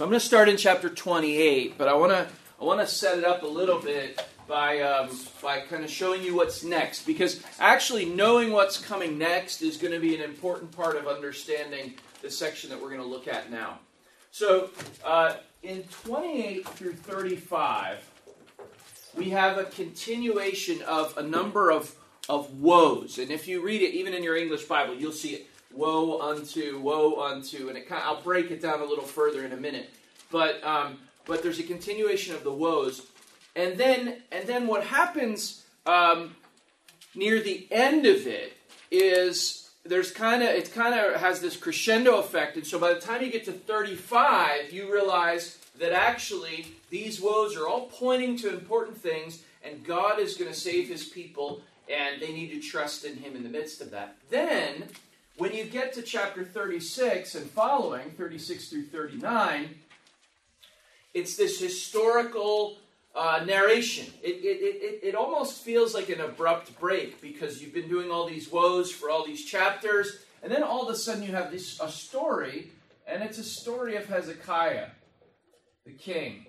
So I'm going to start in chapter 28, but I want to I want to set it up a little bit by um, by kind of showing you what's next, because actually knowing what's coming next is going to be an important part of understanding the section that we're going to look at now. So uh, in 28 through 35, we have a continuation of a number of of woes, and if you read it, even in your English Bible, you'll see it woe unto, woe unto, and it kind of, I'll break it down a little further in a minute. But um, but there's a continuation of the woes, and then and then what happens um, near the end of it is there's kind of it kind of has this crescendo effect, and so by the time you get to 35, you realize that actually these woes are all pointing to important things, and God is going to save His people, and they need to trust in Him in the midst of that. Then when you get to chapter 36 and following, 36 through 39, it's this historical uh, narration. It, it, it, it almost feels like an abrupt break because you've been doing all these woes for all these chapters, and then all of a sudden you have this a story, and it's a story of Hezekiah, the king.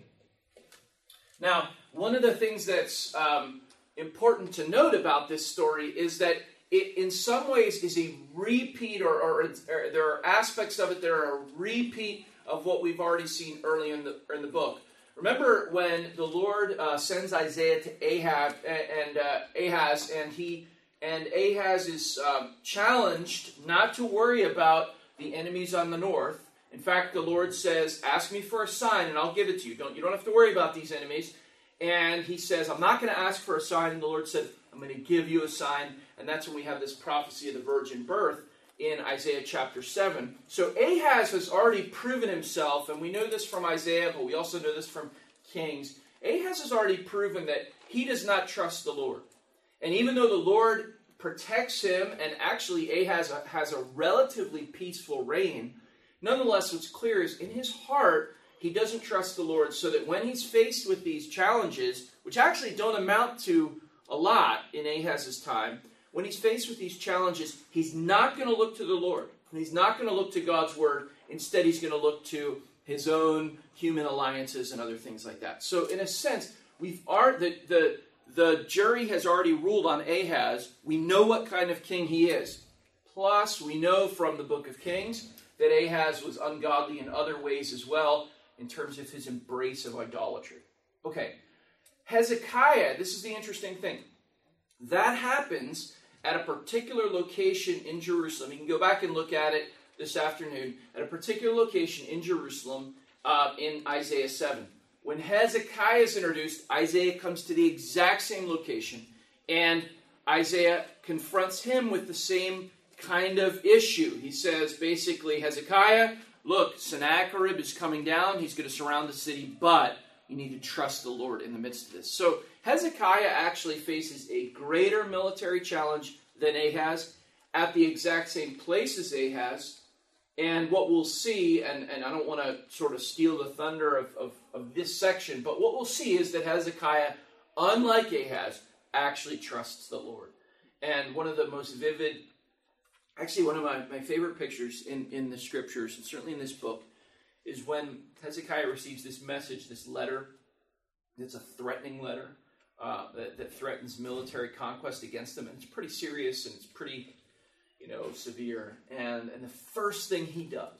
Now, one of the things that's um, important to note about this story is that it, in some ways, is a repeat, or, or, or, there are aspects of it that are a repeat of what we've already seen early in the, in the book. Remember when the Lord uh, sends Isaiah to Ahab and, and uh, Ahaz, and he and Ahaz is um, challenged not to worry about the enemies on the north. In fact, the Lord says, "Ask me for a sign, and I'll give it to you. Don't you don't have to worry about these enemies." And he says, "I'm not going to ask for a sign." And the Lord said, "I'm going to give you a sign." And that's when we have this prophecy of the virgin birth in Isaiah chapter 7. So Ahaz has already proven himself, and we know this from Isaiah, but we also know this from Kings. Ahaz has already proven that he does not trust the Lord. And even though the Lord protects him, and actually Ahaz has a relatively peaceful reign, nonetheless, what's clear is in his heart, he doesn't trust the Lord, so that when he's faced with these challenges, which actually don't amount to a lot in Ahaz's time, when he's faced with these challenges, he's not going to look to the Lord. He's not going to look to God's word. Instead, he's going to look to his own human alliances and other things like that. So, in a sense, we've are the the the jury has already ruled on Ahaz. We know what kind of king he is. Plus, we know from the book of Kings that Ahaz was ungodly in other ways as well, in terms of his embrace of idolatry. Okay, Hezekiah, this is the interesting thing. That happens at a particular location in Jerusalem. You can go back and look at it this afternoon. At a particular location in Jerusalem uh, in Isaiah 7. When Hezekiah is introduced, Isaiah comes to the exact same location, and Isaiah confronts him with the same kind of issue. He says basically, Hezekiah, look, Sennacherib is coming down. He's going to surround the city, but you need to trust the Lord in the midst of this. So Hezekiah actually faces a greater military challenge than Ahaz at the exact same place as Ahaz. And what we'll see, and, and I don't want to sort of steal the thunder of, of, of this section, but what we'll see is that Hezekiah, unlike Ahaz, actually trusts the Lord. And one of the most vivid, actually, one of my, my favorite pictures in, in the scriptures, and certainly in this book, is when Hezekiah receives this message, this letter. It's a threatening letter uh, that, that, threatens military conquest against them, and it's pretty serious and it's pretty, you know, severe. And and the first thing he does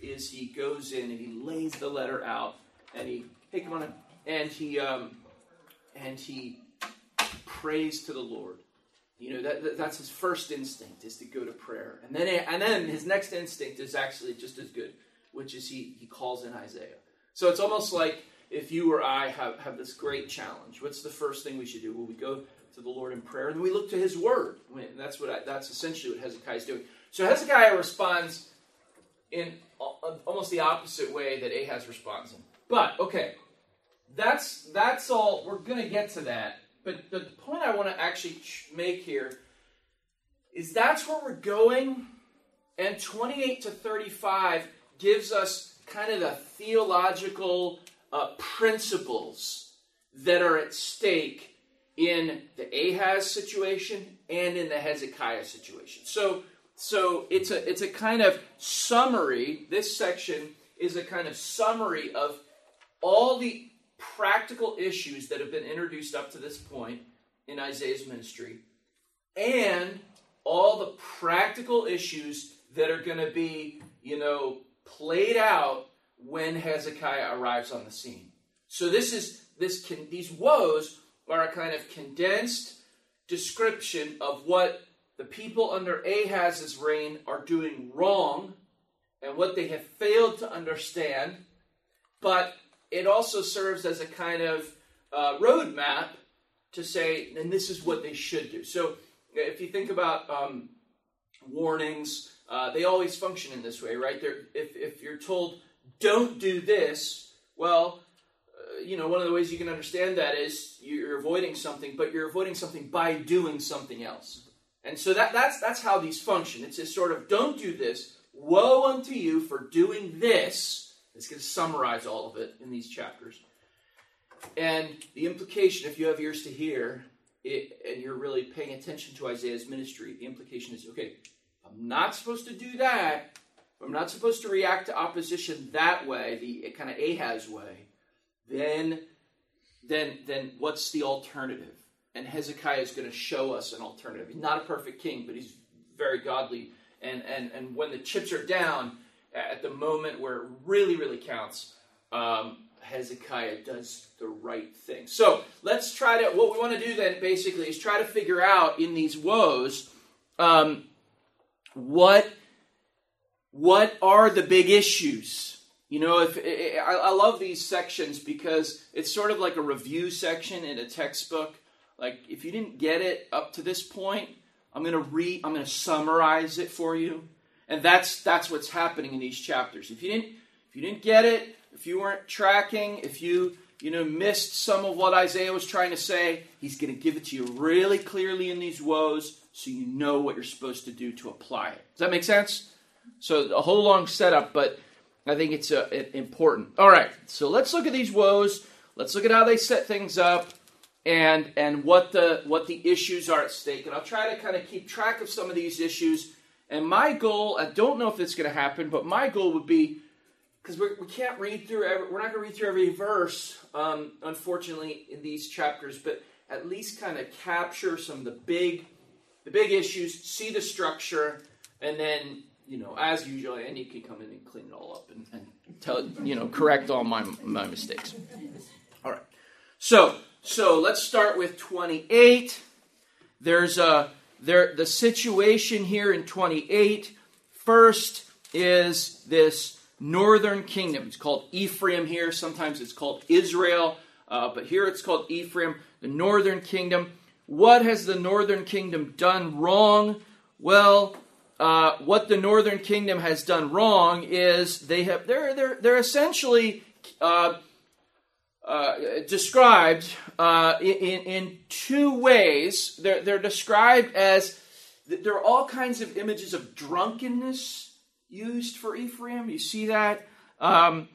is he goes in and he lays the letter out, and he hey come on in, and he um, and he prays to the Lord. You know that, that, that's his first instinct is to go to prayer, and then and then his next instinct is actually just as good, which is he he calls in Isaiah. So it's almost like if you or I have, have this great challenge, what's the first thing we should do? Well, we go to the Lord in prayer, and we look to His Word. That's what I, that's essentially what Hezekiah is doing. So Hezekiah responds in almost the opposite way that Ahaz responds. But okay, that's that's all. We're going to get to that. But the point I want to actually make here is that's where we're going, and 28 to 35 gives us kind of the theological uh, principles that are at stake in the Ahaz situation and in the Hezekiah situation. So, so it's a it's a kind of summary. This section is a kind of summary of all the practical issues that have been introduced up to this point in Isaiah's ministry and all the practical issues that are going to be, you know, played out when Hezekiah arrives on the scene. So this is this can these woes are a kind of condensed description of what the people under Ahaz's reign are doing wrong and what they have failed to understand, but it also serves as a kind of uh, roadmap to say, and this is what they should do. So if you think about um, warnings, uh, they always function in this way, right? They're, if, if you're told, don't do this, well, uh, you know, one of the ways you can understand that is you're avoiding something, but you're avoiding something by doing something else. And so that, that's, that's how these function. It's this sort of, don't do this, woe unto you for doing this. It's going to summarize all of it in these chapters. And the implication, if you have ears to hear, it, and you're really paying attention to Isaiah's ministry, the implication is okay, I'm not supposed to do that. I'm not supposed to react to opposition that way, the kind of Ahaz way. Then, then, then what's the alternative? And Hezekiah is going to show us an alternative. He's not a perfect king, but he's very godly. And, and, and when the chips are down, at the moment where it really, really counts, um, Hezekiah does the right thing. So let's try to, what we want to do then basically is try to figure out in these woes um, what, what are the big issues. You know, if I, love these sections because it's sort of like a review section in a textbook. Like if you didn't get it up to this point, I'm going to read. I'm going to summarize it for you, and that's that's what's happening in these chapters. If you didn't if you didn't get it, if you weren't tracking, if you you know missed some of what Isaiah was trying to say, he's going to give it to you really clearly in these woes, so you know what you're supposed to do to apply it. Does that make sense? So a whole long setup, but I think it's uh, important. All right, so let's look at these woes. Let's look at how they set things up and and what the what the issues are at stake. And I'll try to kind of keep track of some of these issues. And my goal, I don't know if it's going to happen, but my goal would be because we can't read through every, we're not going to read through every verse, um, unfortunately, in these chapters, but at least kind of capture some of the big the big issues, see the structure, and then you know, as usual, Andy can come in and clean it all up and, and tell you know correct all my my mistakes. All right, so so let's start with 28. There's a there the situation here in 28. First is this northern kingdom. It's called Ephraim here. Sometimes it's called Israel, uh, but here it's called Ephraim, the northern kingdom. What has the northern kingdom done wrong? Well, uh, what the northern kingdom has done wrong is they have they're they're they're essentially uh, uh, described uh, in, in two ways. They're, they're described as there are all kinds of images of drunkenness used for Ephraim. You see that um,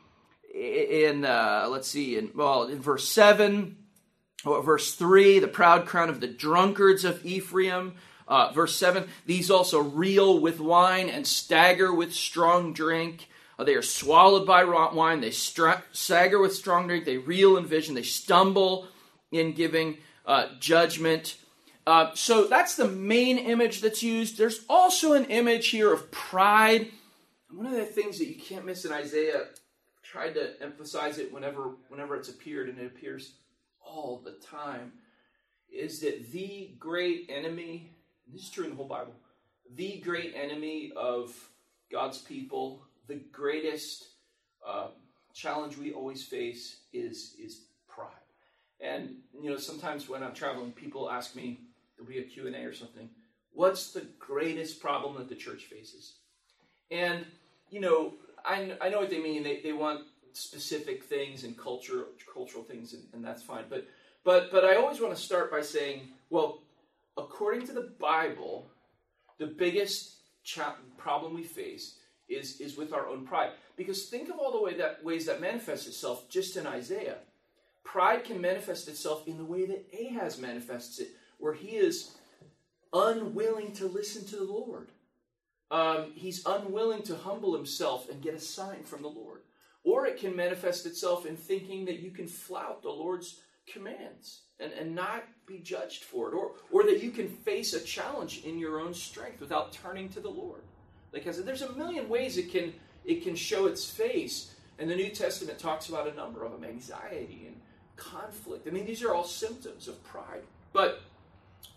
in uh, let's see in well in verse seven, verse three, the proud crown of the drunkards of Ephraim. Uh, verse 7 These also reel with wine and stagger with strong drink. Uh, they are swallowed by rot wine. They stra- stagger with strong drink. They reel in vision. They stumble in giving uh, judgment. Uh, so that's the main image that's used. There's also an image here of pride. One of the things that you can't miss in Isaiah, tried to emphasize it whenever whenever it's appeared, and it appears all the time, is that the great enemy, this is true in the whole Bible, the great enemy of God's people the greatest uh, challenge we always face is is pride. And you know, sometimes when I'm traveling, people ask me, there'll be a Q&A or something, what's the greatest problem that the church faces? And you know, I, I know what they mean. They, they want specific things and culture, cultural things, and, and that's fine. But but but I always want to start by saying, well, according to the Bible, the biggest cha- problem we face is, is with our own pride. Because think of all the way that, ways that manifests itself just in Isaiah. Pride can manifest itself in the way that Ahaz manifests it, where he is unwilling to listen to the Lord. Um, he's unwilling to humble himself and get a sign from the Lord. Or it can manifest itself in thinking that you can flout the Lord's commands and, and not be judged for it. Or, or that you can face a challenge in your own strength without turning to the Lord. Like I said, there's a million ways it can it can show its face. And the New Testament talks about a number of them anxiety and conflict. I mean, these are all symptoms of pride. But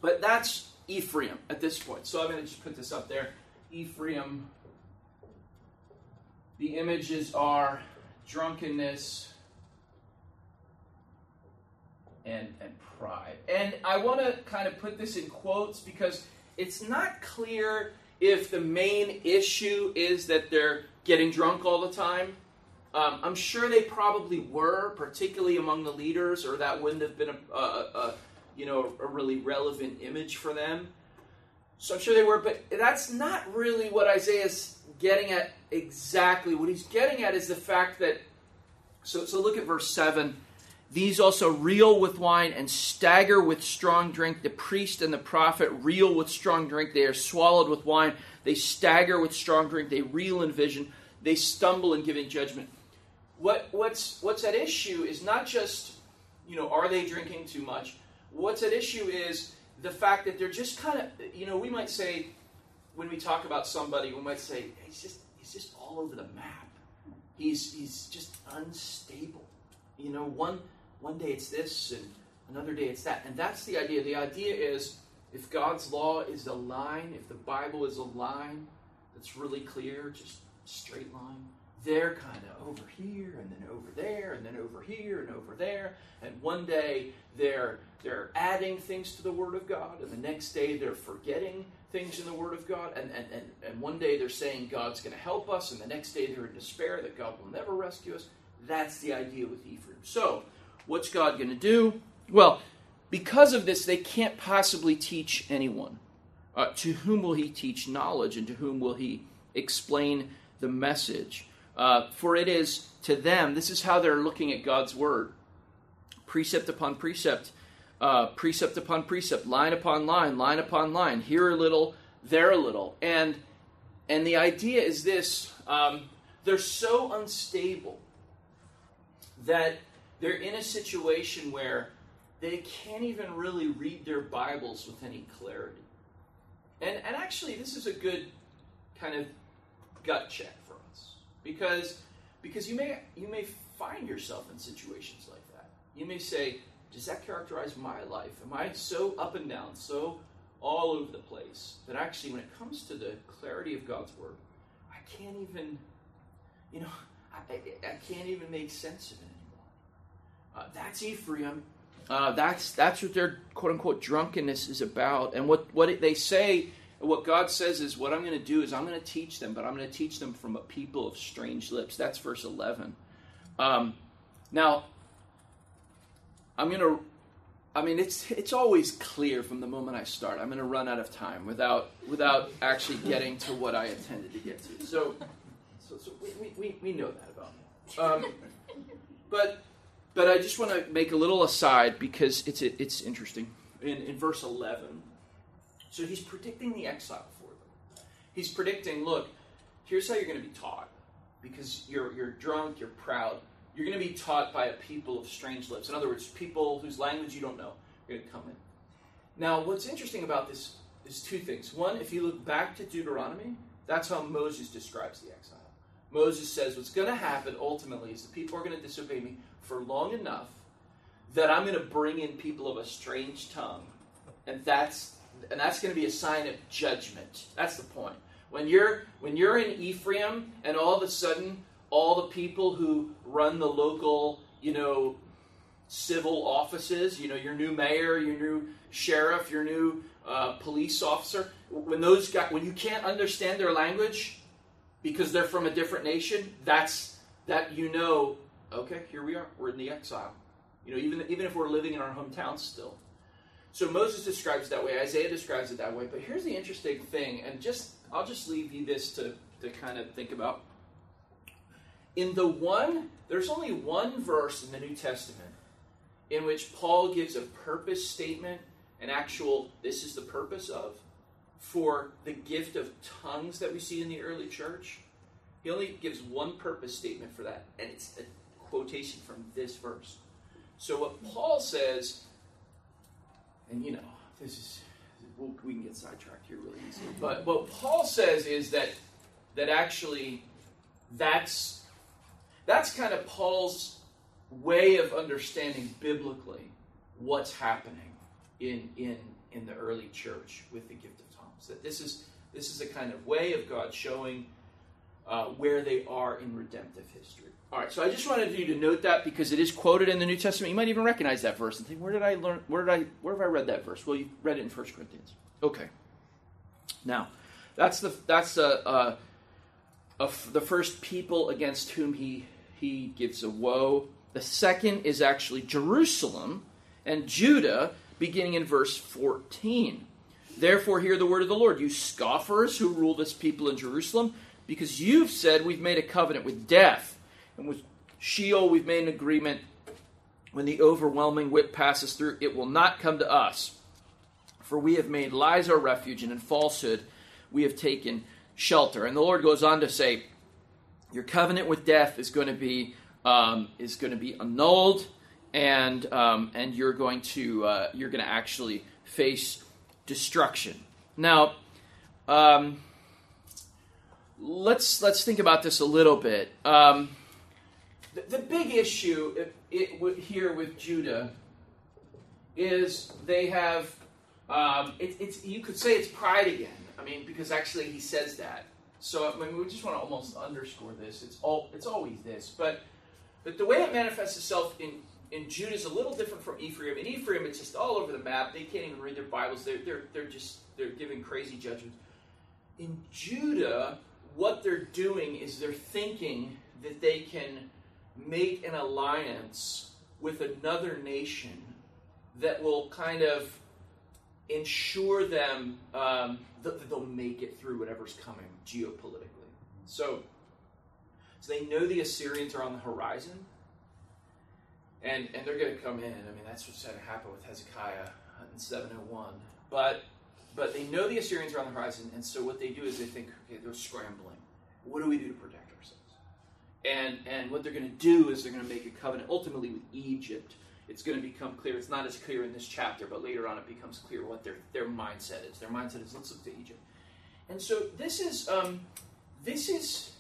but that's Ephraim at this point. So I'm going to just put this up there. Ephraim. The images are drunkenness and, and pride. And I want to kind of put this in quotes because it's not clear if the main issue is that they're getting drunk all the time. Um, I'm sure they probably were, particularly among the leaders, or that wouldn't have been a, a, a you know a really relevant image for them. So I'm sure they were, but that's not really what Isaiah's getting at exactly. What he's getting at is the fact that. So so look at verse seven. These also reel with wine and stagger with strong drink. The priest and the prophet reel with strong drink. They are swallowed with wine. They stagger with strong drink. They reel in vision. They stumble in giving judgment. What, what's, what's at issue is not just, you know, are they drinking too much? What's at issue is the fact that they're just kind of, you know, we might say, when we talk about somebody, we might say, he's just, he's just all over the map. He's, he's just unstable. You know, one, one day it's this, and another day it's that. And that's the idea. The idea is if God's law is a line, if the Bible is a line that's really clear, just straight line, they're kind of over here and then over there and then over here and over there. And one day they're they're adding things to the Word of God, and the next day they're forgetting things in the Word of God, and, and, and, and one day they're saying God's going to help us, and the next day they're in despair that God will never rescue us. That's the idea with Ephraim. So What's God going to do? Well, because of this, they can't possibly teach anyone. Uh, to whom will he teach knowledge, and to whom will he explain the message? Uh, for it is to them, this is how they're looking at God's word precept upon precept, uh, precept upon precept, line upon line, line upon line, here a little, there a little. And, and the idea is this um, they're so unstable that they're in a situation where they can't even really read their Bibles with any clarity. And, and actually, this is a good kind of gut check because, because you, may, you may find yourself in situations like that. You may say, Does that characterize my life? Am I so up and down, so all over the place that actually, when it comes to the clarity of God's Word, I can't even, you know, I, I can't even make sense of it uh, that's Ephraim. Uh, that's that's what their quote unquote drunkenness is about. And what what they say, what God says is, what I'm going to do is I'm going to teach them, but I'm going to teach them from a people of strange lips. That's verse 11. Um, now, I'm going to. I mean, it's it's always clear from the moment I start. I'm going to run out of time without without actually getting to what I intended to get to. So, so, so we, we, we know that about me. Um, but but I just want to make a little aside because it's it's interesting. In, in verse 11, so he's predicting the exile for them. He's predicting, look, here's how you're going to be taught. Because you're, you're drunk, you're proud. You're going to be taught by a people of strange lips. In other words, people whose language you don't know are going to come in. Now, what's interesting about this is two things. One, if you look back to Deuteronomy, that's how Moses describes the exile. Moses says what's going to happen ultimately is the people are going to disobey me for long enough that I'm going to bring in people of a strange tongue. And that's and that's going to be a sign of judgment. That's the point. When you're when you're in Ephraim and all of a sudden all the people who run the local, you know, civil offices, you know, your new mayor, your new sheriff, your new uh, police officer, when those guys, when you can't understand their language, because they're from a different nation, that's that you know, okay, here we are. We're in the exile. You know, even even if we're living in our hometowns still. So Moses describes it that way, Isaiah describes it that way. But here's the interesting thing, and just I'll just leave you this to, to kind of think about. In the one, there's only one verse in the New Testament in which Paul gives a purpose statement, an actual, this is the purpose of, for the gift of tongues that we see in the early church. He only gives one purpose statement for that, and it's a quotation from this verse. So what Paul says, and you know, this is we can get sidetracked here really easily. But what Paul says is that that actually that's that's kind of Paul's way of understanding biblically what's happening in in in the early church with the gift of tongues. That this is this is a kind of way of God showing uh, where they are in redemptive history. All right, so I just wanted you to note that because it is quoted in the New Testament. You might even recognize that verse and think, where did I learn? Where did I? Where have I read that verse? Well, you read it in 1 Corinthians. Okay. Now, that's the that's a, a, a, the first people against whom he he gives a woe. The second is actually Jerusalem and Judah, beginning in verse 14. Therefore, hear the word of the Lord, you scoffers who rule this people in Jerusalem, because you've said we've made a covenant with death, and with Sheol we've made an agreement. When the overwhelming whip passes through, it will not come to us. For we have made lies our refuge, and in falsehood we have taken shelter. And the Lord goes on to say, Your covenant with death is going to be um, is going to be annulled, and um, and you're going to uh, you're going to actually face destruction. Now, um, let's let's think about this a little bit. Um, the, the, big issue it, here with Judah is they have um, it, it's you could say it's pride again. I mean, because actually he says that. So I mean, we just want to almost underscore this. It's all it's always this, but but the way it manifests itself in in Judah is a little different from Ephraim. In Ephraim, it's just all over the map. They can't even read their Bibles. They're, they're, they're just they're giving crazy judgments. In Judah, what they're doing is they're thinking that they can make an alliance with another nation that will kind of ensure them um, that they'll make it through whatever's coming geopolitically. So, so they know the Assyrians are on the horizon and and they're going to come in. I mean, that's what's going to happen with Hezekiah in 701. But but they know the Assyrians are on the horizon, and so what they do is they think, okay, they're scrambling. What do we do to protect? And and what they're going to do is they're going to make a covenant ultimately with Egypt. It's going to become clear. It's not as clear in this chapter, but later on it becomes clear what their their mindset is. Their mindset is let's look to Egypt. And so this is um, this is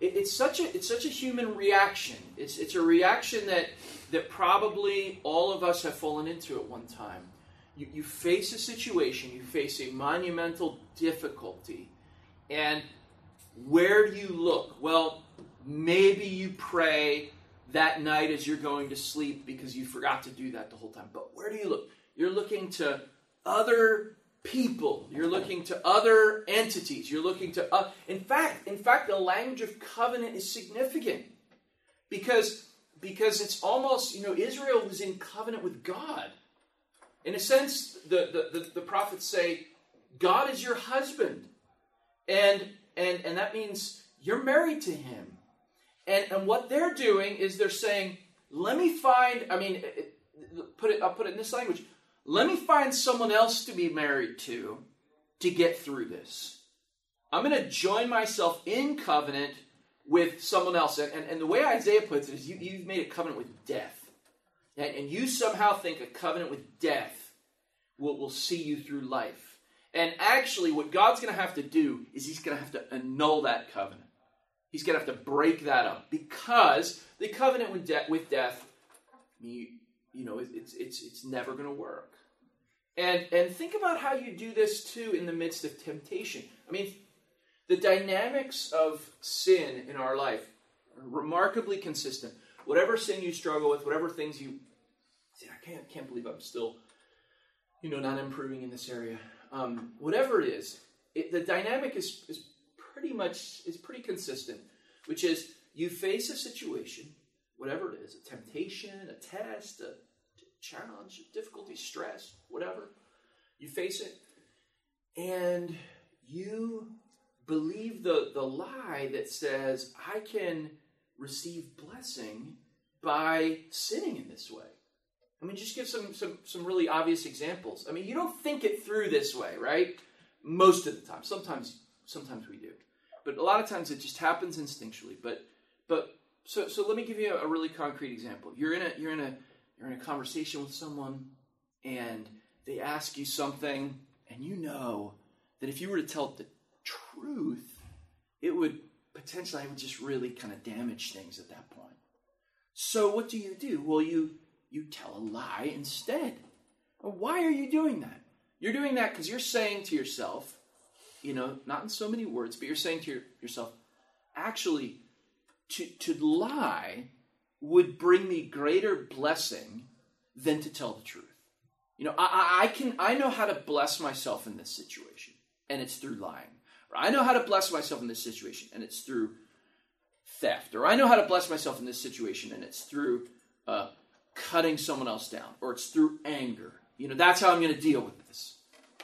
it, it's such a it's such a human reaction. It's it's a reaction that that probably all of us have fallen into at one time. You, you face a situation, you face a monumental difficulty, and where do you look? Well, maybe you pray that night as you're going to sleep because you forgot to do that the whole time. But where do you look? You're looking to other people. You're looking to other entities. You're looking to uh, in fact, in fact, the language of covenant is significant because because it's almost you know Israel was in covenant with God. In a sense, the the, the, the prophets say God is your husband, and and and that means you're married to Him. And and what they're doing is they're saying, let me find. I mean, put it. I'll put it in this language let me find someone else to be married to to get through this. I'm going to join myself in covenant with someone else. And, and, and, the way Isaiah puts it is you, you've made a covenant with death. And, and you somehow think a covenant with death will, will see you through life. And actually, what God's going to have to do is He's going to have to annul that covenant. He's going to have to break that up because the covenant with, de- with death, you, you know, it's, it's, it's never going to work. And, and think about how you do this too in the midst of temptation. I mean, the dynamics of sin in our life are remarkably consistent. Whatever sin you struggle with, whatever things you see, I can't, can't believe I'm still, you know, not improving in this area. Um, whatever it is, it, the dynamic is, is pretty much is pretty consistent, which is you face a situation, whatever it is, a temptation, a test, a challenge, difficulty, stress, whatever. You face it, and you believe the, the lie that says, I can receive blessing by sinning in this way. I mean, just give some, some, some really obvious examples. I mean, you don't think it through this way, right? Most of the time. Sometimes, sometimes we do. But a lot of times it just happens instinctually. But but so so let me give you a, a really concrete example. You're in a you're in a you're in a conversation with someone, and they ask you something, and you know that if you were to tell the truth, it would potentially it would just really kind of damage things at that point. So what do you do? Well, you you tell a lie instead. Why are you doing that? You're doing that because you're saying to yourself, you know, not in so many words, but you're saying to your, yourself, actually, to, to lie would bring me greater blessing than to tell the truth. You know, I, I can I know how to bless myself in this situation, and it's through lying. Or I know how to bless myself in this situation, and it's through theft. Or I know how to bless myself in this situation, and it's through uh, cutting someone else down, or it's through anger. You know, that's how I'm going to deal with this.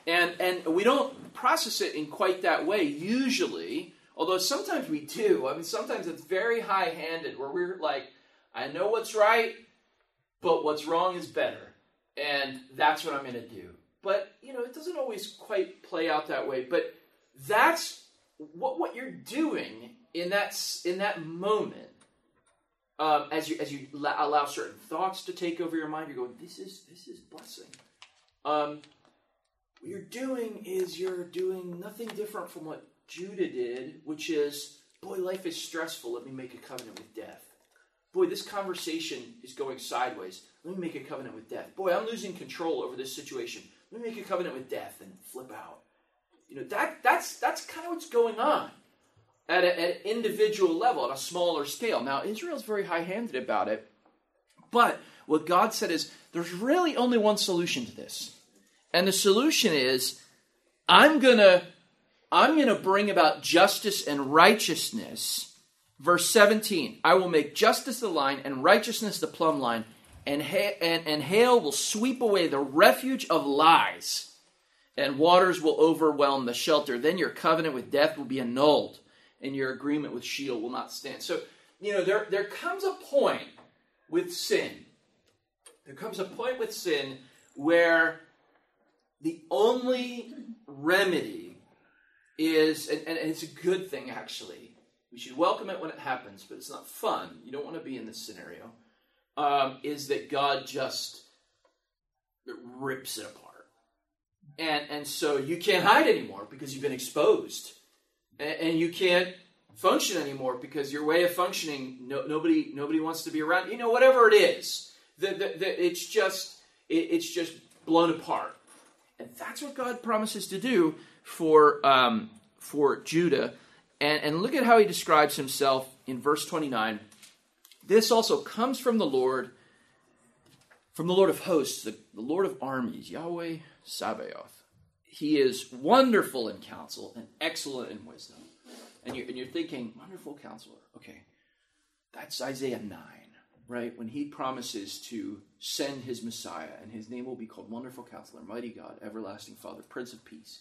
And and we don't process it in quite that way usually, although sometimes we do. I mean, sometimes it's very high-handed where we're like, I know what's right, but what's wrong is better. And that's what I'm going to do. But, you know, it doesn't always quite play out that way, but that's what what you're doing in that in that moment um, as you as you allow certain thoughts to take over your mind, you're going, "This is this is blessing." Um, what you're doing is you're doing nothing different from what Judah did, which is, "Boy, life is stressful. Let me make a covenant with death." Boy, this conversation is going sideways. Let me make a covenant with death. Boy, I'm losing control over this situation. Let me make a covenant with death and flip out. You know that that's that's kind of what's going on at, a, at an individual level, at a smaller scale. Now, Israel's very high handed about it, but what God said is there's really only one solution to this. And the solution is I'm going to I'm going to bring about justice and righteousness. Verse 17, I will make justice the line and righteousness the plumb line, and, ha- and, and hail will sweep away the refuge of lies, and waters will overwhelm the shelter. Then your covenant with death will be annulled, and your agreement with Sheol will not stand. So, you know, there, there comes a point with sin. There comes a point with sin where the only remedy is, and, and it's a good thing actually. We should welcome it when it happens, but it's not fun. You don't want to be in this scenario. Um, is that God just rips it apart. And, and so you can't hide anymore because you've been exposed and, and you can't function anymore because your way of functioning no, nobody nobody wants to be around you know whatever it is the, it's just it, it's just blown apart that's what god promises to do for um, for judah and, and look at how he describes himself in verse 29 this also comes from the lord from the lord of hosts the, the lord of armies yahweh sabaoth he is wonderful in counsel and excellent in wisdom. And you're, and you're thinking, wonderful counselor. Okay, that's Isaiah 9, right? When he promises to send his Messiah, and his name will be called Wonderful Counselor, Mighty God, Everlasting Father, Prince of Peace.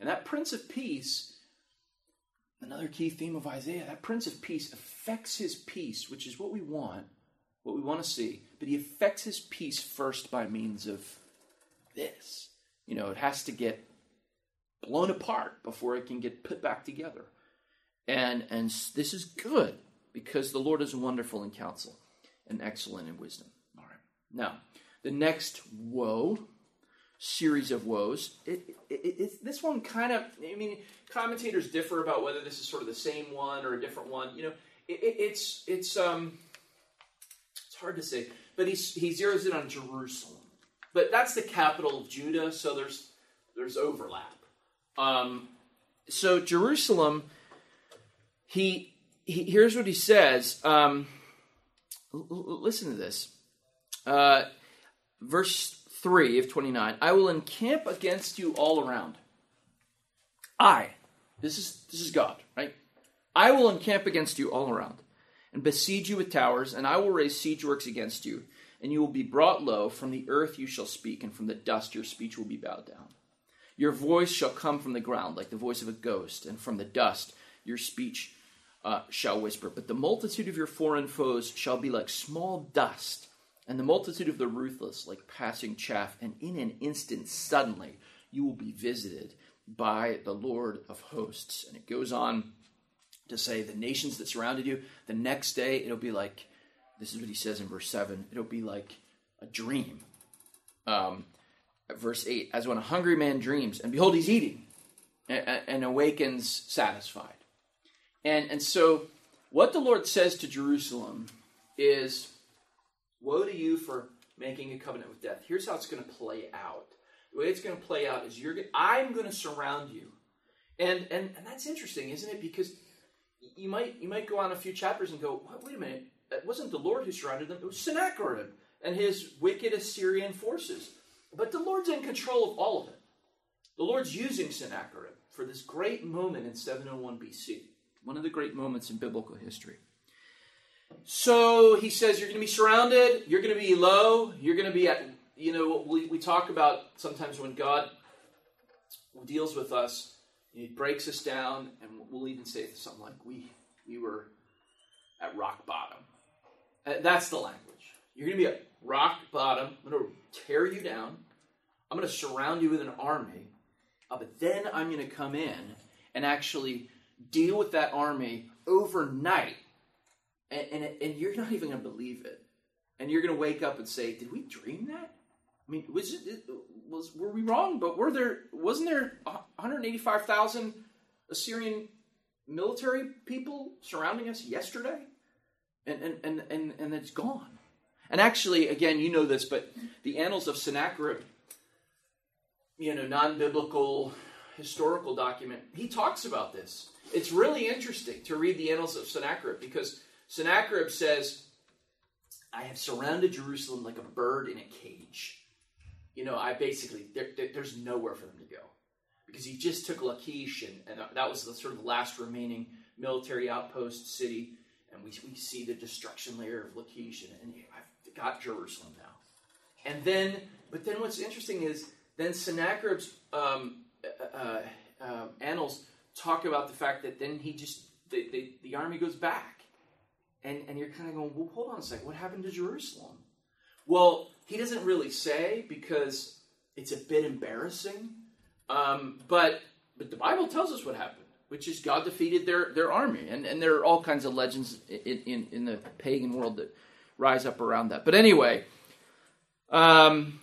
And that Prince of Peace, another key theme of Isaiah, that Prince of Peace affects his peace, which is what we want, what we want to see, but he affects his peace first by means of this you know, it has to get blown apart before it can get put back together. And and this is good because the Lord is wonderful in counsel and excellent in wisdom. Now, the next woe series of woes. It, it, this one kind of, I mean, commentators differ about whether this is sort of the same one or a different one. You know, it's it's um, it's hard to say, but he he zeroes in on Jerusalem but that's the capital of Judah, so there's there's overlap. Um, so Jerusalem, he, he, here's what he says. Um, l- listen to this, uh, verse three of twenty nine. I will encamp against you all around. I, this is this is God, right? I will encamp against you all around, and besiege you with towers, and I will raise siege works against you and you will be brought low. From the earth you shall speak, and from the dust your speech will be bowed down. Your voice shall come from the ground like the voice of a ghost, and from the dust your speech uh, shall whisper. But the multitude of your foreign foes shall be like small dust, and the multitude of the ruthless like passing chaff, and in an instant, suddenly, you will be visited by the Lord of hosts. And it goes on to say the nations that surrounded you. The next day, it'll be like this is what he says in verse 7 it'll be like a dream. Um, verse 8 As when a hungry man dreams, and behold, he's eating, and, and awakens satisfied. And, and so, what the Lord says to Jerusalem is Woe to you for making a covenant with death. Here's how it's going to play out. The way it's going to play out is you're I'm going to surround you. And, and and that's interesting, isn't it? Because you might you might go on a few chapters and go, wait a minute, it wasn't the Lord who surrounded them, it was Sennacherib and his wicked Assyrian forces. But the Lord's in control of all of it. The Lord's using Sennacherib for this great moment in 701 BC, one of the great moments in biblical history. So he says, You're going to be surrounded, you're going to be low, you're going to be at, you know, we, we talk about sometimes when God deals with us, he breaks us down, and we'll even say something like, We, we were at rock bottom. Uh, that's the language. You're going to be at rock bottom. I'm going to tear you down. I'm going to surround you with an army. Uh, but then I'm going to come in and actually deal with that army overnight. And, and, and you're not even going to believe it. And you're going to wake up and say, Did we dream that? I mean, was it, was were we wrong? But were there wasn't there 185,000 Assyrian military people surrounding us yesterday? and, and, and, and, and it's gone. And actually, again, you know this, but the Annals of Sennacherib, you know, non biblical historical document, he talks about this. It's really interesting to read the Annals of Sennacherib because Sennacherib says, I have surrounded Jerusalem like a bird in a cage. You know, I basically, there, there, there's nowhere for them to go because he just took Lachish, and, and that was the sort of the last remaining military outpost city and we, we see the destruction layer of Lachish, and, and I've got Jerusalem now. And then, but then what's interesting is then Sennacherib's um, uh, uh, uh, annals talk about the fact that then he just, the, the, the army goes back. And, and you're kind of going, well, hold on a second, what happened to Jerusalem? Well, he doesn't really say because it's a bit embarrassing. Um, but but the Bible tells us what happened which is God defeated their, their army. And, and there are all kinds of legends in, in, in the pagan world that rise up around that. But anyway, um,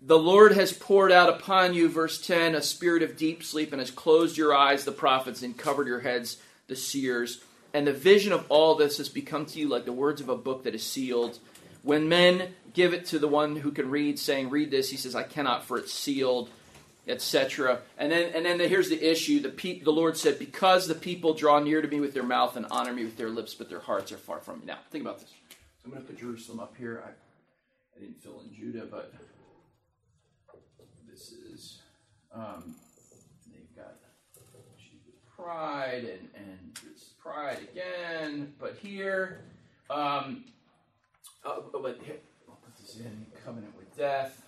the Lord has poured out upon you, verse 10, a spirit of deep sleep and has closed your eyes, the prophets, and covered your heads, the seers. And the vision of all this has become to you like the words of a book that is sealed. When men give it to the one who can read, saying, Read this, he says, I cannot, for it's sealed etc. And then, and then the, here's the issue: the pe- the Lord said, "Because the people draw near to me with their mouth and honor me with their lips, but their hearts are far from me." Now, think about this. So I'm going to put Jerusalem up here. I, I didn't fill in Judah, but this is um, they've got pride and and it's pride again, but here, um, oh, but here, I'll put this in covenant with death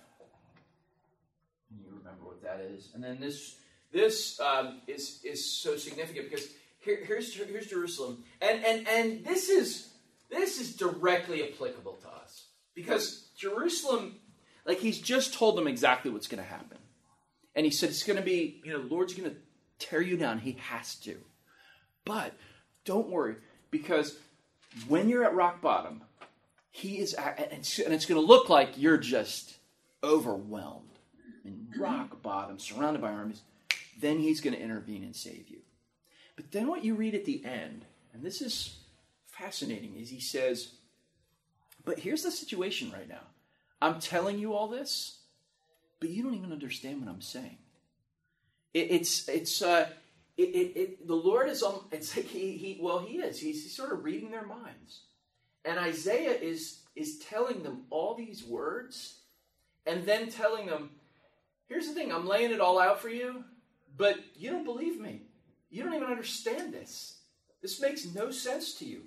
You remember what that is. And then this this um, is is so significant because here, here's here's Jerusalem, and and and this is this is directly applicable to us because Jerusalem, like he's just told them exactly what's going to happen, and he said it's going to be you know the Lord's going to tear you down. He has to, but don't worry because when you're at rock bottom, he is, and it's going to look like you're just overwhelmed in rock bottom, surrounded by armies, then he's going to intervene and save you. But then what you read at the end, and this is fascinating, is he says, But here's the situation right now. I'm telling you all this, but you don't even understand what I'm saying. It, it's, it's, uh, it, it, it, the Lord is it's like he, he well, he is. He's, he's sort of reading their minds. And Isaiah is, is telling them all these words and then telling them, Here's the thing I'm laying it all out for you, but you don't believe me. You don't even understand this. This makes no sense to you.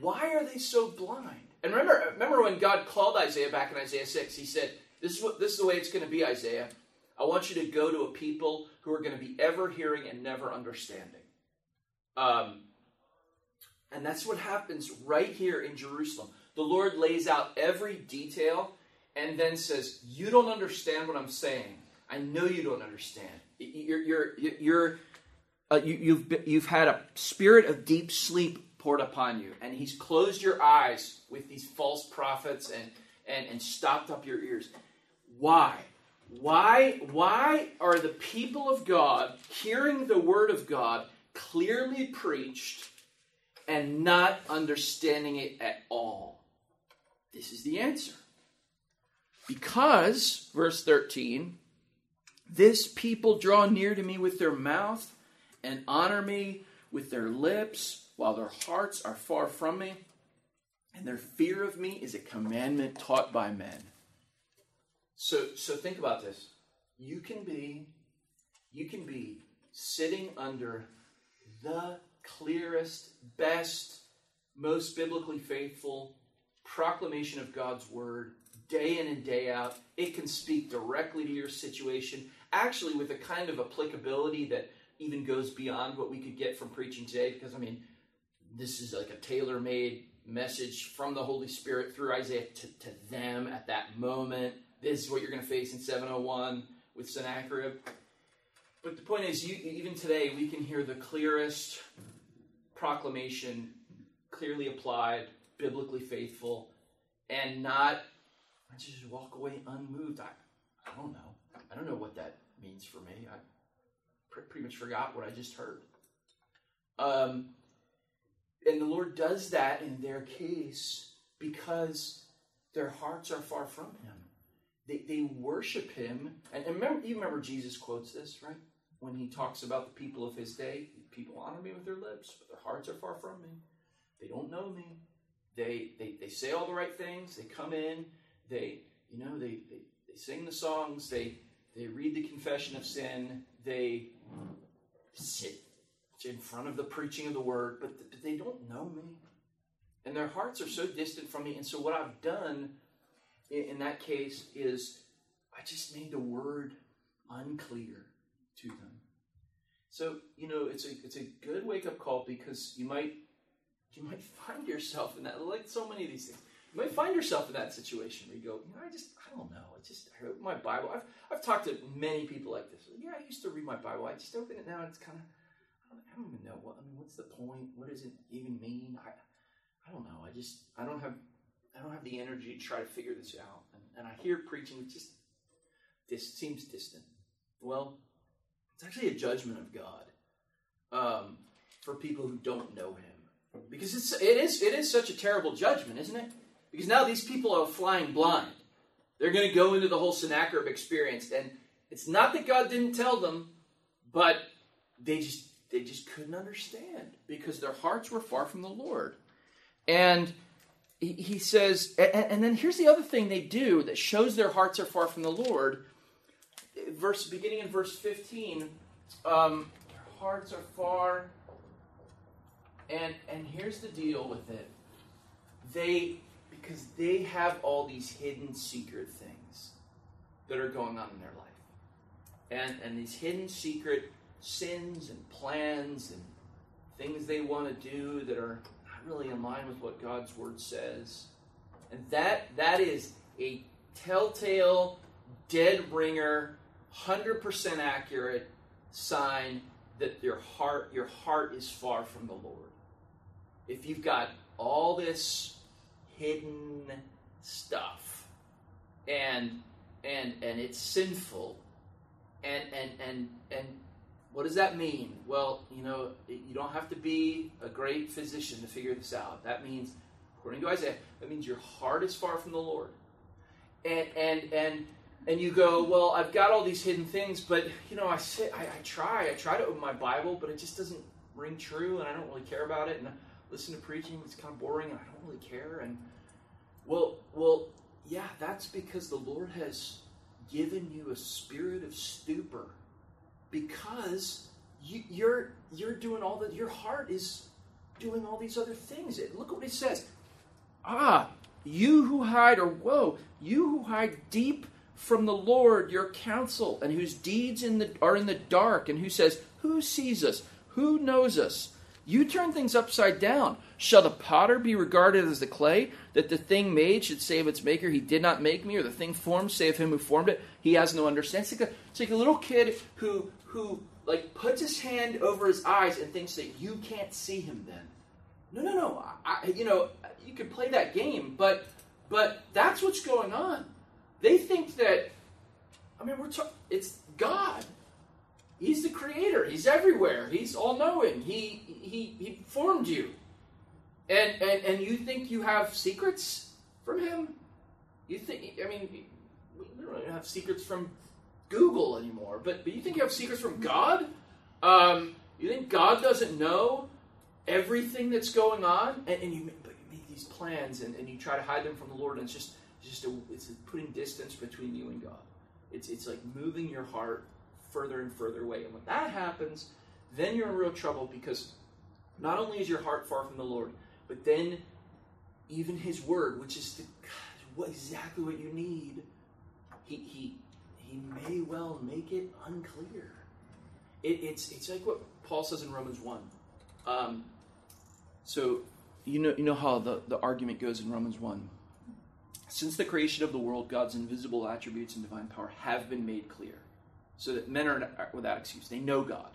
Why are they so blind? And remember, remember when God called Isaiah back in Isaiah 6, he said, This is what this is the way it's going to be, Isaiah. I want you to go to a people who are going to be ever hearing and never understanding. Um, and that's what happens right here in Jerusalem. The Lord lays out every detail and then says, You don't understand what I'm saying. I know you don't understand. You're, you're, you're uh, you, you've, you've had a spirit of deep sleep poured upon you, and he's closed your eyes with these false prophets and, and, and stopped up your ears. Why? Why, why are the people of God hearing the word of God clearly preached and not understanding it at all? This is the answer. Because, verse 13, this people draw near to me with their mouth and honor me with their lips, while their hearts are far from me, and their fear of me is a commandment taught by men. So, so think about this. You can be, you can be sitting under the clearest, best, most biblically faithful proclamation of God's word day in and day out. It can speak directly to your situation, actually, with a kind of applicability that even goes beyond what we could get from preaching today. Because, I mean, this is like a tailor made message from the Holy Spirit through Isaiah to, to them at that moment. This is what you're going to face in 701 with Sennacherib. But the point is, you, even today, we can hear the clearest proclamation, clearly applied, biblically faithful, and not I just walk away unmoved. I, I don't know. I don't know what that means for me. I pretty much forgot what I just heard. Um, and the Lord does that in their case because their hearts are far from Him. They, they worship Him. And, and remember, you remember Jesus quotes this, right? When he talks about the people of his day, people honor me with their lips, but their hearts are far from me. They don't know me. They, they, they say all the right things. They come in. They, you know, they, they, they sing the songs. They, they read the confession of sin. They sit in front of the preaching of the word, but, but they don't know me. And their hearts are so distant from me. And so, what I've done in, that case is I just made the word unclear to them. So, you know, it's a, it's a good wake up call because you might you might find yourself in that, like so many of these things. You might find yourself in that situation where you go, you know, I just, I don't know. I just, I my Bible. I've, I've talked to many people like this. Yeah, I used to read my Bible. I just open it now and it's kind of, I don't even know what. I mean, what's the point? What does it even mean? I, I don't know. I just I don't have I don't have the energy to try to figure this out. And, and I hear preaching it just this seems distant. Well, it's actually a judgment of God um, for people who don't know Him, because it's it is it is such a terrible judgment, isn't it? Because now these people are flying blind. They're going to go into the whole Sennacherib experience, and it's not that God didn't tell them, but they just they just couldn't understand because their hearts were far from the Lord. And he says, and then here's the other thing they do that shows their hearts are far from the Lord. Verse beginning in verse 15, um, their hearts are far. And and here's the deal with it. They because they have all these hidden secret things that are going on in their life. And and these hidden secret sins and plans and things they want to do that are really in line with what God's word says. And that that is a telltale, dead ringer, 100% accurate sign that your heart your heart is far from the Lord. If you've got all this hidden stuff and and and it's sinful and and and and what does that mean? Well, you know, you don't have to be a great physician to figure this out. That means, according to Isaiah, that means your heart is far from the Lord. And and and and you go, well, I've got all these hidden things, but you know, I sit, I, I try, I try to open my Bible, but it just doesn't ring true, and I don't really care about it. And I listen to preaching; it's kind of boring, and I don't really care. And well, well, yeah, that's because the Lord has given you a spirit of stupor because you, you're you're doing all that. Your heart is doing all these other things. Look what it says. Ah, you who hide, or whoa, you who hide deep from the Lord your counsel, and whose deeds in the, are in the dark, and who says, Who sees us? Who knows us? You turn things upside down. Shall the potter be regarded as the clay, that the thing made should say of its maker, He did not make me, or the thing formed say of him who formed it, He has no understanding? It's like a, it's like a little kid who who like puts his hand over his eyes and thinks that you can't see him. Then, no, no, no. I, you know, you could play that game, but but that's what's going on. They think that. I mean, we're talking. It's God. He's the creator. He's everywhere. He's all knowing. He, he, he formed you. And, and, and you think you have secrets from him? You think, I mean, we don't have secrets from Google anymore, but, but you think you have secrets from God? Um, you think God doesn't know everything that's going on? And, and you, but you make these plans and, and you try to hide them from the Lord, and it's just, it's just a, it's putting distance between you and God. It's, it's like moving your heart further and further away. And when that happens, then you're in real trouble because not only is your heart far from the Lord, but then even His Word, which is the, God, what, exactly what you need, He He He may well make it unclear. It, it's it's like what Paul says in Romans one. Um, so you know you know how the, the argument goes in Romans one. Since the creation of the world, God's invisible attributes and divine power have been made clear so that men are without excuse. They know God.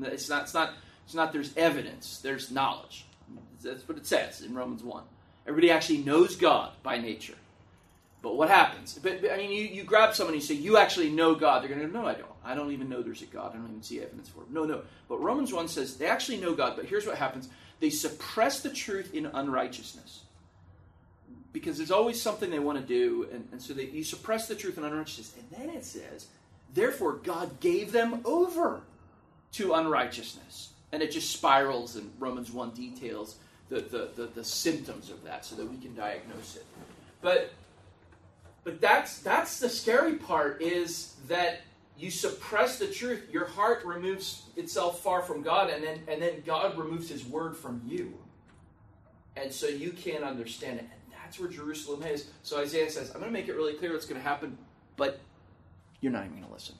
It's not. It's not. It's not. There's evidence. There's knowledge. That's what it says in Romans one. Everybody actually knows God by nature. But what happens? But, but I mean, you, you grab someone and you say, "You actually know God." They're going to go, "No, I don't. I don't even know there's a God. I don't even see evidence for it." No, no. But Romans one says they actually know God. But here's what happens: they suppress the truth in unrighteousness because there's always something they want to do, and, and so they, you suppress the truth in unrighteousness. And then it says Therefore, God gave them over to unrighteousness. And it just spirals, and Romans 1 details the, the, the, the, symptoms of that so that we can diagnose it. But but that's that's the scary part is that you suppress the truth, your heart removes itself far from God, and then and then God removes his word from you. And so you can't understand it. And that's where Jerusalem is. So Isaiah says, I'm going to make it really clear what's going to happen, but you're not even going to listen.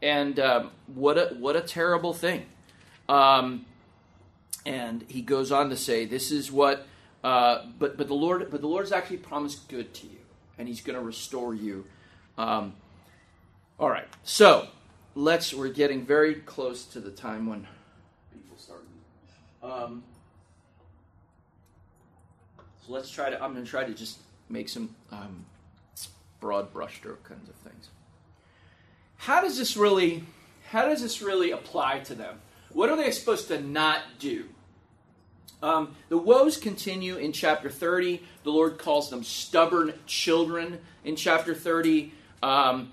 And um, what a what a terrible thing. Um, and he goes on to say, "This is what." Uh, but but the Lord but the Lord's actually promised good to you, and He's going to restore you. Um, all right, so let's. We're getting very close to the time when people start. Um, so let's try to. I'm going to try to just make some um, broad brushstroke kinds of things how does this really how does this really apply to them? What are they supposed to not do? Um, the woes continue in chapter 30. The Lord calls them stubborn children in chapter 30. Um,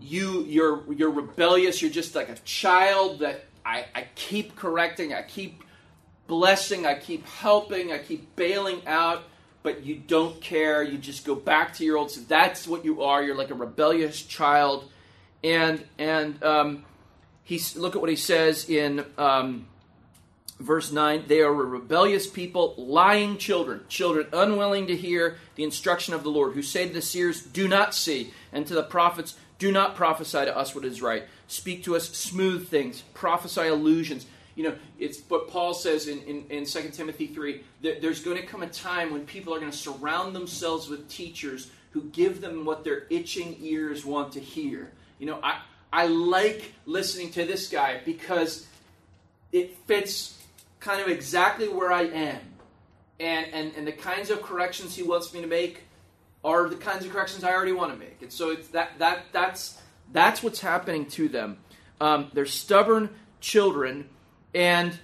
you, you're, you're rebellious. You're just like a child that I, I keep correcting. I keep blessing. I keep helping. I keep bailing out, but you don't care. You just go back to your old. So that's what you are. You're like a rebellious child and and um, he look at what he says in um, verse 9 they are a rebellious people lying children children unwilling to hear the instruction of the lord who say to the seers do not see and to the prophets do not prophesy to us what is right. Speak to us smooth things. Prophesy illusions you know it's what paul says in, in, in 2 timothy 3 that there's going to come a time when people are going to surround themselves with teachers who give them what their itching ears want to hear you know, I, I like listening to this guy because it fits kind of exactly where I am. And, and, and the kinds of corrections he wants me to make are the kinds of corrections I already want to make. And so it's that, that, that's, that's what's happening to them. Um, they're stubborn children, and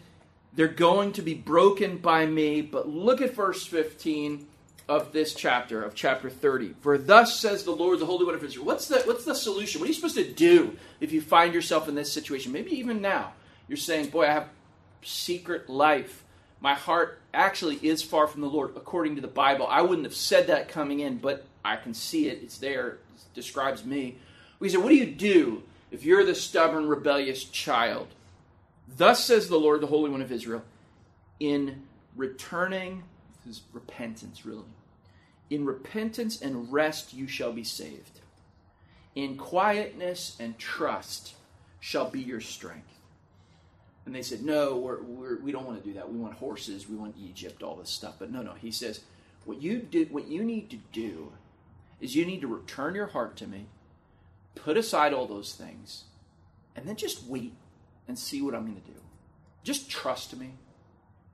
they're going to be broken by me. But look at verse 15 of this chapter, of chapter 30. For thus says the Lord, the Holy One of Israel. What's the, what's the solution? What are you supposed to do if you find yourself in this situation? Maybe even now. You're saying, Boy, I have secret life. My heart actually is far from the Lord, according to the Bible. I wouldn't have said that coming in, but I can see it. It's there. It describes me. We said, What do you do if you're the stubborn, rebellious child? Thus says the Lord, the Holy One of Israel, in returning, this is repentance, really in repentance and rest you shall be saved. In quietness and trust shall be your strength. And they said, No, we're, we're, we do not want to do that. We want horses. We want Egypt, all this stuff. But no, no. He says, What you, did, what you need to do is you need to return your heart to me, put aside all those things, and then just wait and see what I'm going to do. Just trust me.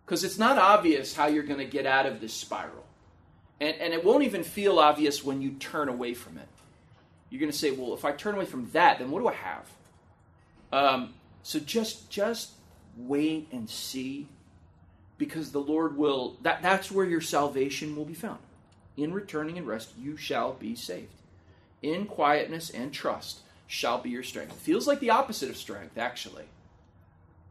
Because it's not obvious how you're going to get out of this spiral. And, and it won't even feel obvious when you turn away from it. You're going to say, well, if I turn away from that, then what do I have? Um, so just just wait and see, because the Lord will. That that's where your salvation will be found. In returning and rest, you shall be saved. In quietness and trust shall be your strength. It feels like the opposite of strength, actually.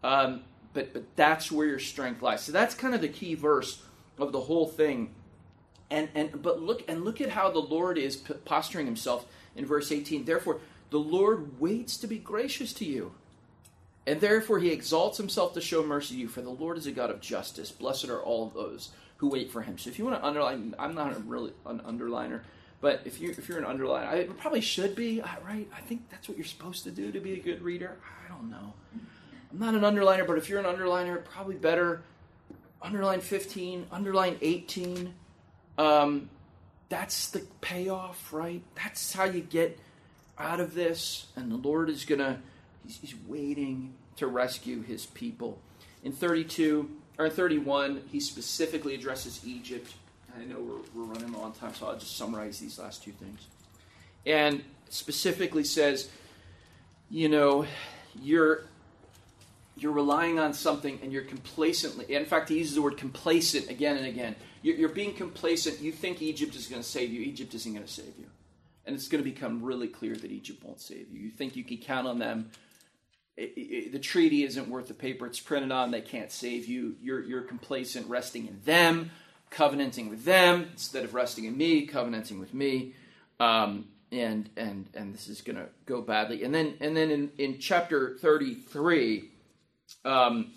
Um, but but that's where your strength lies. So that's kind of the key verse of the whole thing. And and but look and look at how the Lord is posturing himself in verse 18. Therefore, the Lord waits to be gracious to you. And therefore he exalts himself to show mercy to you, for the Lord is a God of justice. Blessed are all those who wait for him. So if you want to underline, I'm not really an underliner, but if you if you're an underliner, I probably should be right. I think that's what you're supposed to do to be a good reader. I don't know. I'm not an underliner, but if you're an underliner, probably better underline 15, underline 18. Um, that's the payoff, right? That's how you get out of this. And the Lord is going to, he's, he's, waiting to rescue his people. In 32, or 31, he specifically addresses Egypt. I know we're, we're running long time, so I'll just summarize these last two things. And specifically says, you know, you're you're relying on something and you're complacently in fact he uses the word complacent again and again you're, being complacent. You think egypt is going to save you. Egypt isn't going to save you. And it's going to become really clear that egypt won't save you. You think you can count on them. It, it, the treaty isn't worth the paper it's printed on. They can't save you. You're, you're complacent resting in them covenanting with them instead of resting in me covenanting with me. Um, and and and this is going to go badly. And then and then in, in chapter 33 um,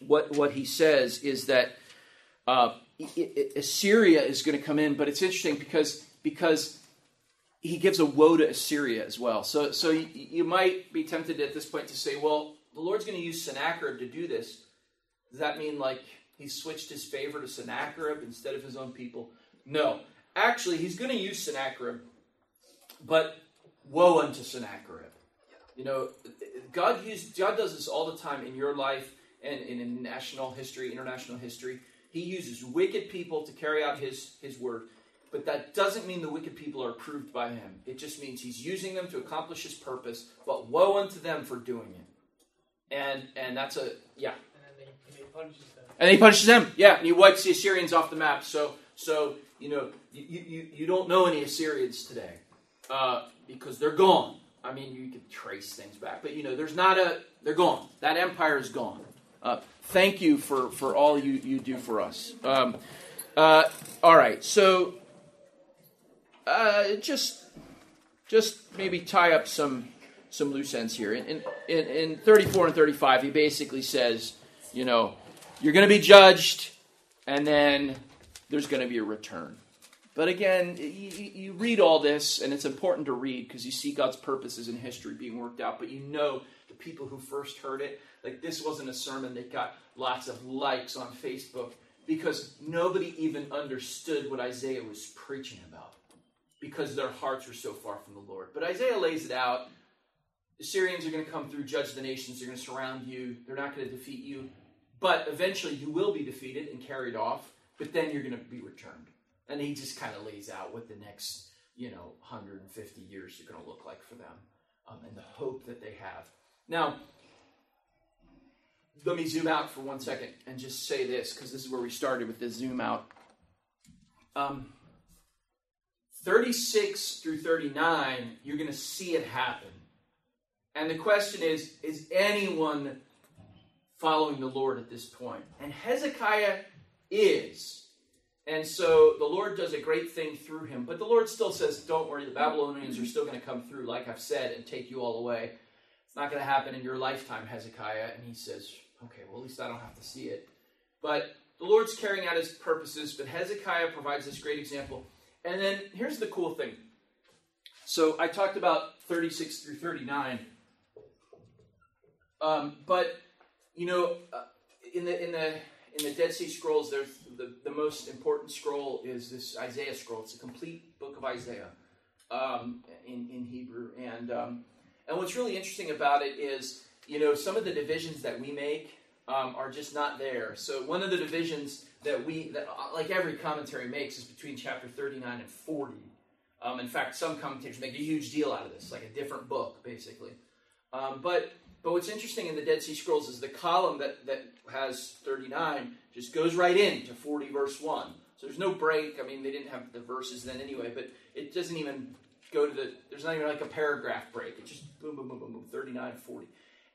what what he says is that uh, Assyria is going to come in, but it's interesting because because he gives a woe to Assyria as well. So so you, you might be tempted at this point to say, well, the Lord's going to use Sennacherib to do this. Does that mean like he switched his favor to Sennacherib instead of his own people? No, actually, he's going to use Sennacherib, but woe unto Sennacherib. You know, God used, God does this all the time in your life and, in national history, international history. He uses wicked people to carry out his, his word. But that doesn't mean the wicked people are approved by him. It just means he's using them to accomplish his purpose, but woe unto them for doing it. And and that's a yeah. And then he, he punishes them. And he punishes them, yeah, and he wipes the Assyrians off the map. So so you know you, you, you don't know any Assyrians today. Uh, because they're gone. I mean, you can trace things back, but you know, there's not a. They're gone. That empire is gone. Uh, thank you for for all you you do for us. Um, uh, all right, so uh, just just maybe tie up some some loose ends here. In, in, in 34 and 35, he basically says, you know, you're going to be judged, and then there's going to be a return. But again, you, you read all this, and it's important to read because you see God's purposes in history being worked out. But you know the people who first heard it, like this wasn't a sermon that got lots of likes on Facebook because nobody even understood what Isaiah was preaching about because their hearts were so far from the Lord. But Isaiah lays it out. The Assyrians are going to come through, judge the nations, they're going to surround you, they're not going to defeat you. But eventually you will be defeated and carried off, but then you're going to be returned. And he just kind of lays out what the next, you know, 150 years are going to look like for them um, and the hope that they have. Now, let me zoom out for one second and just say this because this is where we started with this zoom out. Um, 36 through 39, you're going to see it happen. And the question is is anyone following the Lord at this point? And Hezekiah is. And so the Lord does a great thing through him. But the Lord still says, Don't worry, the Babylonians are still going to come through, like I've said, and take you all away. It's not going to happen in your lifetime, Hezekiah. And he says, Okay, well, at least I don't have to see it. But the Lord's carrying out his purposes, but Hezekiah provides this great example. And then here's the cool thing. So I talked about 36 through 39. Um, but you know, uh, in the in the in the Dead Sea Scrolls, there's the, the most important scroll is this Isaiah scroll. It's a complete book of Isaiah um, in in Hebrew, and um, and what's really interesting about it is, you know, some of the divisions that we make um, are just not there. So one of the divisions that we, that uh, like every commentary makes, is between chapter 39 and 40. Um, in fact, some commentators make a huge deal out of this, like a different book, basically. Um, but but what's interesting in the Dead Sea Scrolls is the column that, that has 39 just goes right into 40 verse 1. So there's no break. I mean, they didn't have the verses then anyway, but it doesn't even go to the, there's not even like a paragraph break. It's just boom, boom, boom, boom, boom, 39 40.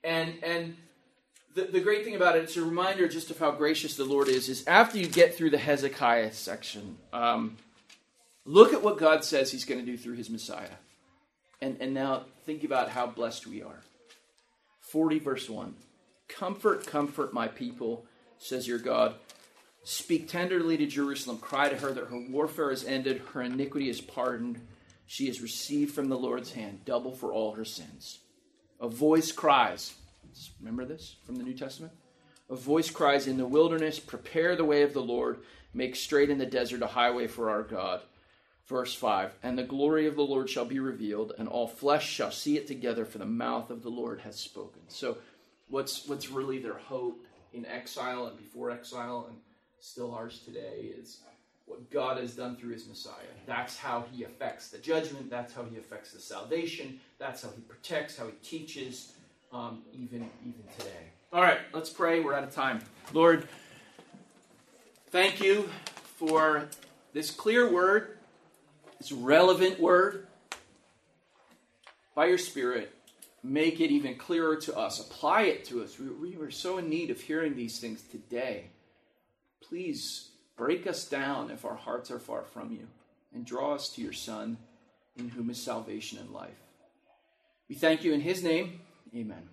And, and the, the great thing about it, it's a reminder just of how gracious the Lord is, is after you get through the Hezekiah section, um, look at what God says he's going to do through his Messiah. And, and now think about how blessed we are. 40 verse 1. Comfort, comfort my people, says your God. Speak tenderly to Jerusalem. Cry to her that her warfare is ended, her iniquity is pardoned. She has received from the Lord's hand double for all her sins. A voice cries. Remember this from the New Testament? A voice cries in the wilderness, Prepare the way of the Lord, make straight in the desert a highway for our God. Verse 5 And the glory of the Lord shall be revealed, and all flesh shall see it together, for the mouth of the Lord has spoken. So, what's, what's really their hope in exile and before exile, and still ours today, is what God has done through his Messiah. That's how he affects the judgment, that's how he affects the salvation, that's how he protects, how he teaches, um, even, even today. All right, let's pray. We're out of time. Lord, thank you for this clear word, this relevant word. By your Spirit, make it even clearer to us. Apply it to us. We, we are so in need of hearing these things today. Please break us down if our hearts are far from you and draw us to your Son, in whom is salvation and life. We thank you in his name. Amen.